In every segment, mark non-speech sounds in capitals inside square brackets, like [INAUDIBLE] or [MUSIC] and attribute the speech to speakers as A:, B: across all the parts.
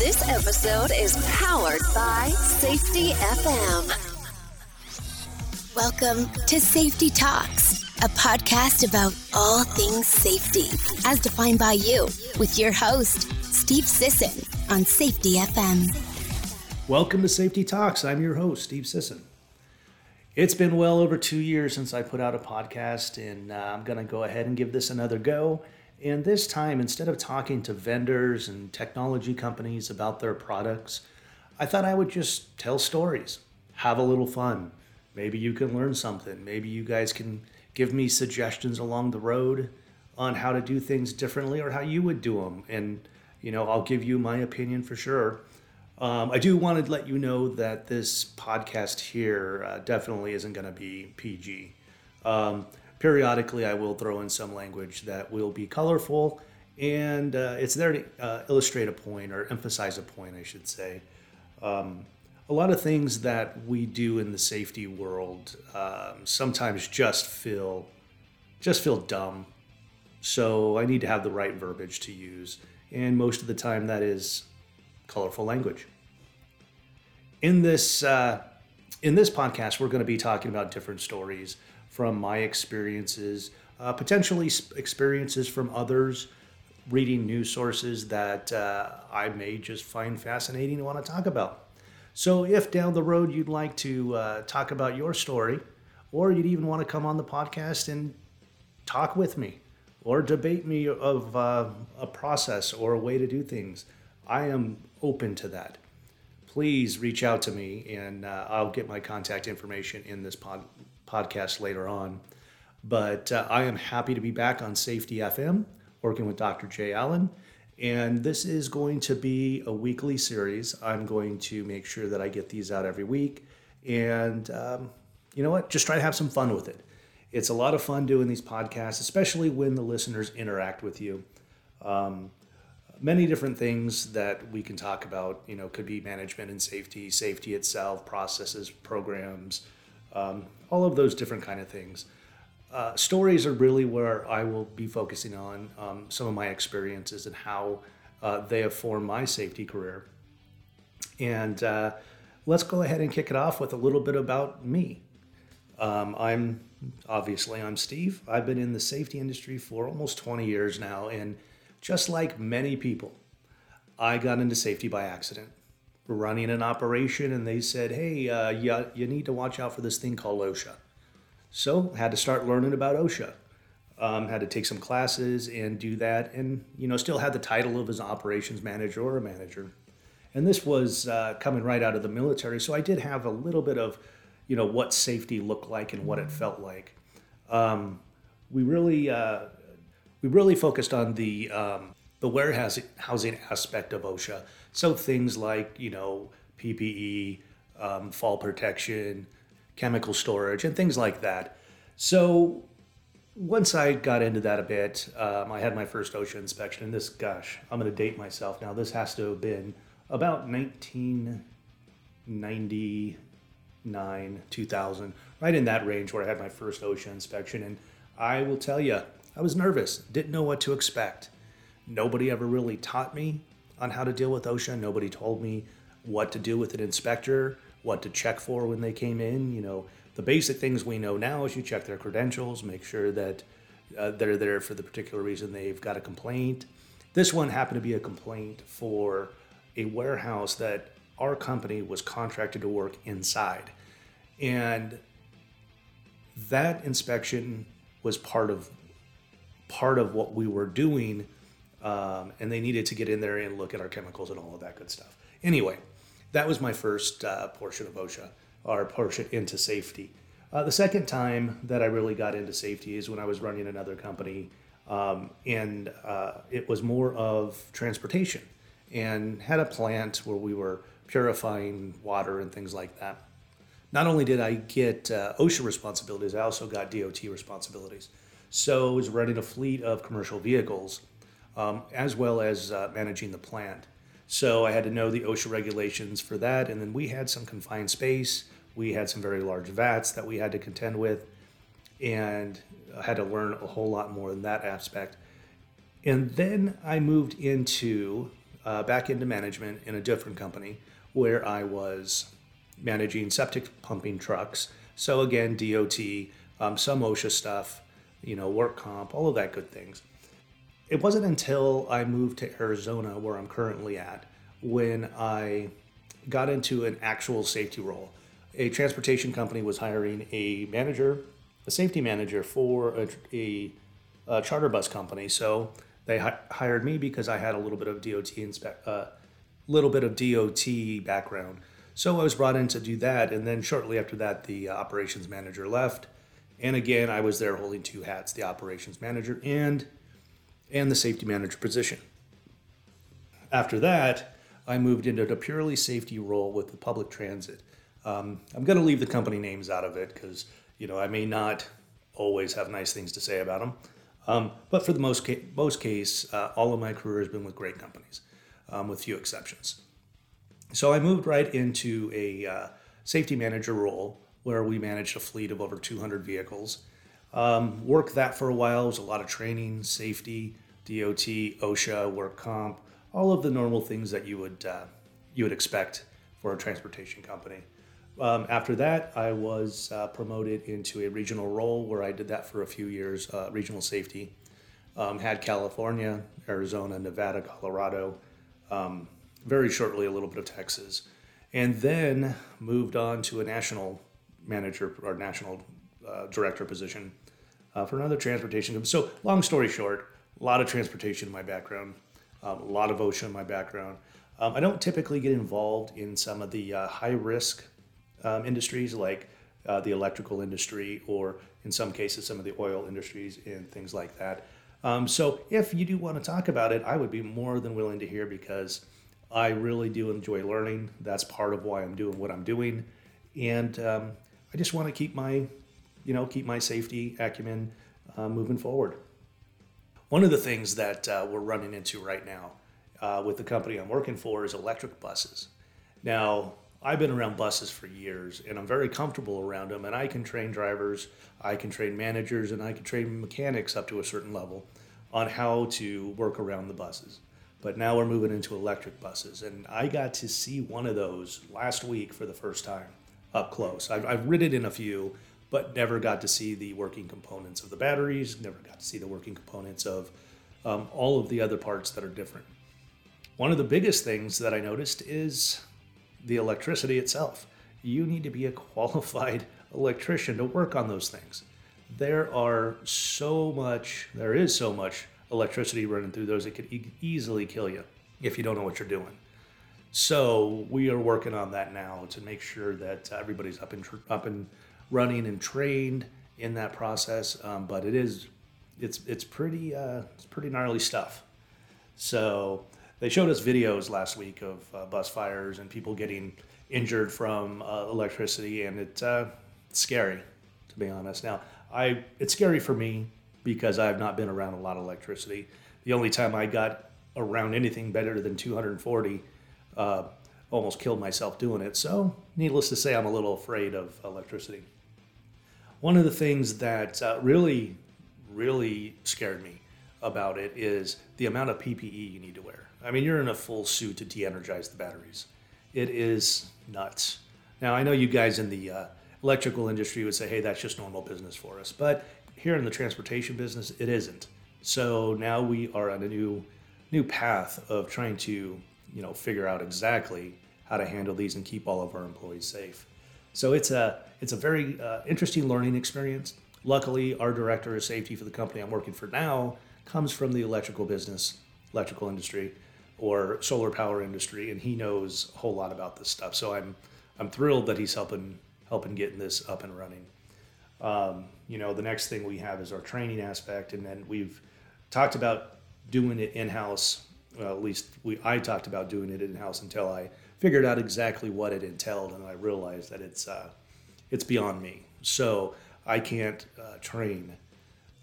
A: This episode is powered by Safety FM. Welcome to Safety Talks, a podcast about all things safety, as defined by you, with your host, Steve Sisson, on Safety FM.
B: Welcome to Safety Talks. I'm your host, Steve Sisson. It's been well over two years since I put out a podcast, and uh, I'm going to go ahead and give this another go. And this time, instead of talking to vendors and technology companies about their products, I thought I would just tell stories, have a little fun. Maybe you can learn something. Maybe you guys can give me suggestions along the road on how to do things differently or how you would do them. And, you know, I'll give you my opinion for sure. Um, I do want to let you know that this podcast here uh, definitely isn't going to be PG. Um, periodically I will throw in some language that will be colorful and uh, it's there to uh, illustrate a point or emphasize a point, I should say. Um, a lot of things that we do in the safety world um, sometimes just feel just feel dumb. So I need to have the right verbiage to use, and most of the time that is colorful language. In this uh, in this podcast, we're going to be talking about different stories from my experiences, uh, potentially experiences from others, reading news sources that uh, I may just find fascinating and want to talk about. So, if down the road you'd like to uh, talk about your story, or you'd even want to come on the podcast and talk with me, or debate me of uh, a process or a way to do things, I am open to that. Please reach out to me, and uh, I'll get my contact information in this pod- podcast later on. But uh, I am happy to be back on Safety FM, working with Dr. Jay Allen. And this is going to be a weekly series. I'm going to make sure that I get these out every week. And um, you know what? Just try to have some fun with it. It's a lot of fun doing these podcasts, especially when the listeners interact with you. Um, many different things that we can talk about, you know, could be management and safety, safety itself, processes, programs, um, all of those different kind of things. Uh, stories are really where I will be focusing on um, some of my experiences and how uh, they have formed my safety career. And uh, let's go ahead and kick it off with a little bit about me. Um, I'm obviously I'm Steve. I've been in the safety industry for almost 20 years now, and just like many people, I got into safety by accident running an operation and they said, hey, uh, you, you need to watch out for this thing called OSHA. So had to start learning about OSHA. Um, had to take some classes and do that, and you know still had the title of an operations manager or a manager. And this was uh, coming right out of the military, so I did have a little bit of, you know, what safety looked like and what it felt like. Um, we really uh, we really focused on the um, the warehousing housing aspect of OSHA. So things like you know PPE, um, fall protection, chemical storage, and things like that. So once I got into that a bit, um, I had my first OSHA inspection. And this, gosh, I'm going to date myself now. This has to have been about 1999, 2000, right in that range where I had my first OSHA inspection. And I will tell you, I was nervous, didn't know what to expect. Nobody ever really taught me on how to deal with OSHA. Nobody told me what to do with an inspector, what to check for when they came in. You know, the basic things we know now is you check their credentials, make sure that uh, they're there for the particular reason they've got a complaint. This one happened to be a complaint for a warehouse that our company was contracted to work inside. And that inspection was part of part of what we were doing um, and they needed to get in there and look at our chemicals and all of that good stuff. Anyway, that was my first uh, portion of OSHA, or portion into safety. Uh, the second time that I really got into safety is when I was running another company, um, and uh, it was more of transportation, and had a plant where we were purifying water and things like that. Not only did I get uh, OSHA responsibilities, I also got DOT responsibilities. So I was running a fleet of commercial vehicles um, as well as uh, managing the plant. So I had to know the OSHA regulations for that. And then we had some confined space. We had some very large vats that we had to contend with. And I had to learn a whole lot more in that aspect. And then I moved into uh, back into management in a different company where I was managing septic pumping trucks. So again, DOT, um, some OSHA stuff, you know, work comp, all of that good things. It wasn't until I moved to Arizona, where I'm currently at, when I got into an actual safety role. A transportation company was hiring a manager, a safety manager for a, a, a charter bus company. So they hi- hired me because I had a little bit of DOT inspect, uh, little bit of DOT background. So I was brought in to do that, and then shortly after that, the uh, operations manager left, and again I was there holding two hats: the operations manager and and the safety manager position. After that, I moved into a purely safety role with the public transit. Um, I'm going to leave the company names out of it because you know I may not always have nice things to say about them. Um, but for the most ca- most case, uh, all of my career has been with great companies, um, with few exceptions. So I moved right into a uh, safety manager role where we managed a fleet of over 200 vehicles. Um, worked that for a while. It was a lot of training, safety, DOT, OSHA, work comp, all of the normal things that you would uh, you would expect for a transportation company. Um, after that, I was uh, promoted into a regional role where I did that for a few years, uh, regional safety. Um, had California, Arizona, Nevada, Colorado, um, very shortly a little bit of Texas, and then moved on to a national manager or national uh, director position uh, for another transportation. So, long story short, a lot of transportation in my background, um, a lot of OSHA in my background. Um, I don't typically get involved in some of the uh, high risk um, industries like uh, the electrical industry or in some cases some of the oil industries and things like that. Um, so if you do want to talk about it, I would be more than willing to hear because I really do enjoy learning. That's part of why I'm doing what I'm doing, and um, I just want to keep my, you know, keep my safety acumen uh, moving forward. One of the things that uh, we're running into right now uh, with the company I'm working for is electric buses. Now, I've been around buses for years and I'm very comfortable around them, and I can train drivers, I can train managers, and I can train mechanics up to a certain level on how to work around the buses. But now we're moving into electric buses, and I got to see one of those last week for the first time up close. I've, I've ridden in a few, but never got to see the working components of the batteries, never got to see the working components of um, all of the other parts that are different. One of the biggest things that I noticed is the electricity itself. You need to be a [LAUGHS] qualified electrician to work on those things. There are so much, there is so much electricity running through those, it could e- easily kill you if you don't know what you're doing. So we are working on that now to make sure that everybody's up and up and running and trained in that process. Um, but it is, it's it's pretty uh, it's pretty gnarly stuff. So they showed us videos last week of uh, bus fires and people getting injured from uh, electricity, and it, uh, it's scary, to be honest. Now, I it's scary for me because I've not been around a lot of electricity. The only time I got around anything better than 240 uh, almost killed myself doing it. So, needless to say, I'm a little afraid of electricity. One of the things that uh, really, really scared me about it is the amount of PPE you need to wear. I mean, you're in a full suit to de energize the batteries. It is nuts. Now, I know you guys in the uh, electrical industry would say, hey, that's just normal business for us. But here in the transportation business, it isn't. So now we are on a new new path of trying to you know figure out exactly how to handle these and keep all of our employees safe. So it's a it's a very uh, interesting learning experience. Luckily, our director of safety for the company I'm working for now comes from the electrical business, electrical industry, or solar power industry, and he knows a whole lot about this stuff. So I'm I'm thrilled that he's helping helping getting this up and running. Um, you know, the next thing we have is our training aspect, and then we've talked about doing it in house well, at least we I talked about doing it in house until I figured out exactly what it entailed, and I realized that it's uh, it's beyond me. So I can't uh, train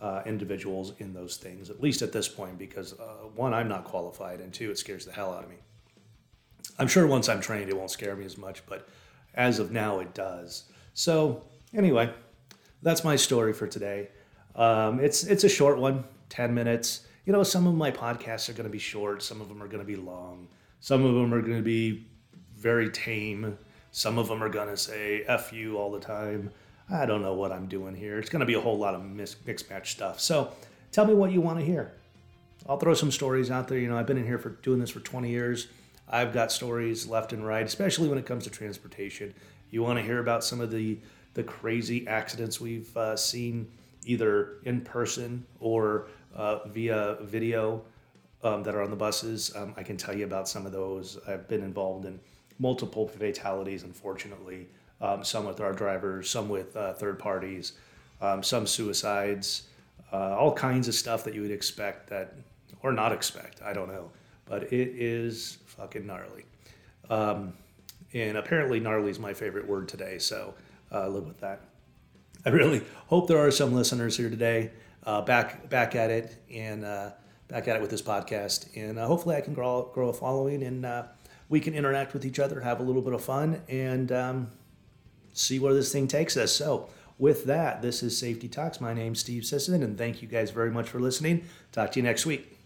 B: uh, individuals in those things, at least at this point, because uh, one, I'm not qualified, and two, it scares the hell out of me. I'm sure once I'm trained, it won't scare me as much, but as of now, it does. So anyway, that's my story for today. Um, it's it's a short one, ten minutes you know, some of my podcasts are going to be short, some of them are going to be long, some of them are going to be very tame, some of them are to say F you all the time. I don't know what I'm doing here. It's to be a whole lot of mixed match stuff. So tell me what you want to hear. I'll throw some stories out there. You know, I've been in here for doing this for 20 years. I've got stories left and right, especially when it comes to transportation. You want to hear about some of the the crazy accidents we've uh, seen either in person or uh, via video um, that are on the buses. Um, I can tell you about some of those. I've been involved in multiple fatalities, unfortunately. Um, some with our drivers, some with uh, third parties, um, some suicides, uh, all kinds of stuff that you would expect that or not expect. I don't know, but it is fucking gnarly. Um, and apparently, gnarly is my favorite word today, so uh, live with that. I really hope there are some listeners here today, uh, back back at it and uh, back at it with this podcast, and uh, hopefully I can grow grow a following and we can interact with each other, have a little bit of fun, and um, see where this thing takes us. So. With that, this is Safety Talks. My name's Steve Sisson, and thank you guys very much for listening. Talk to you next week.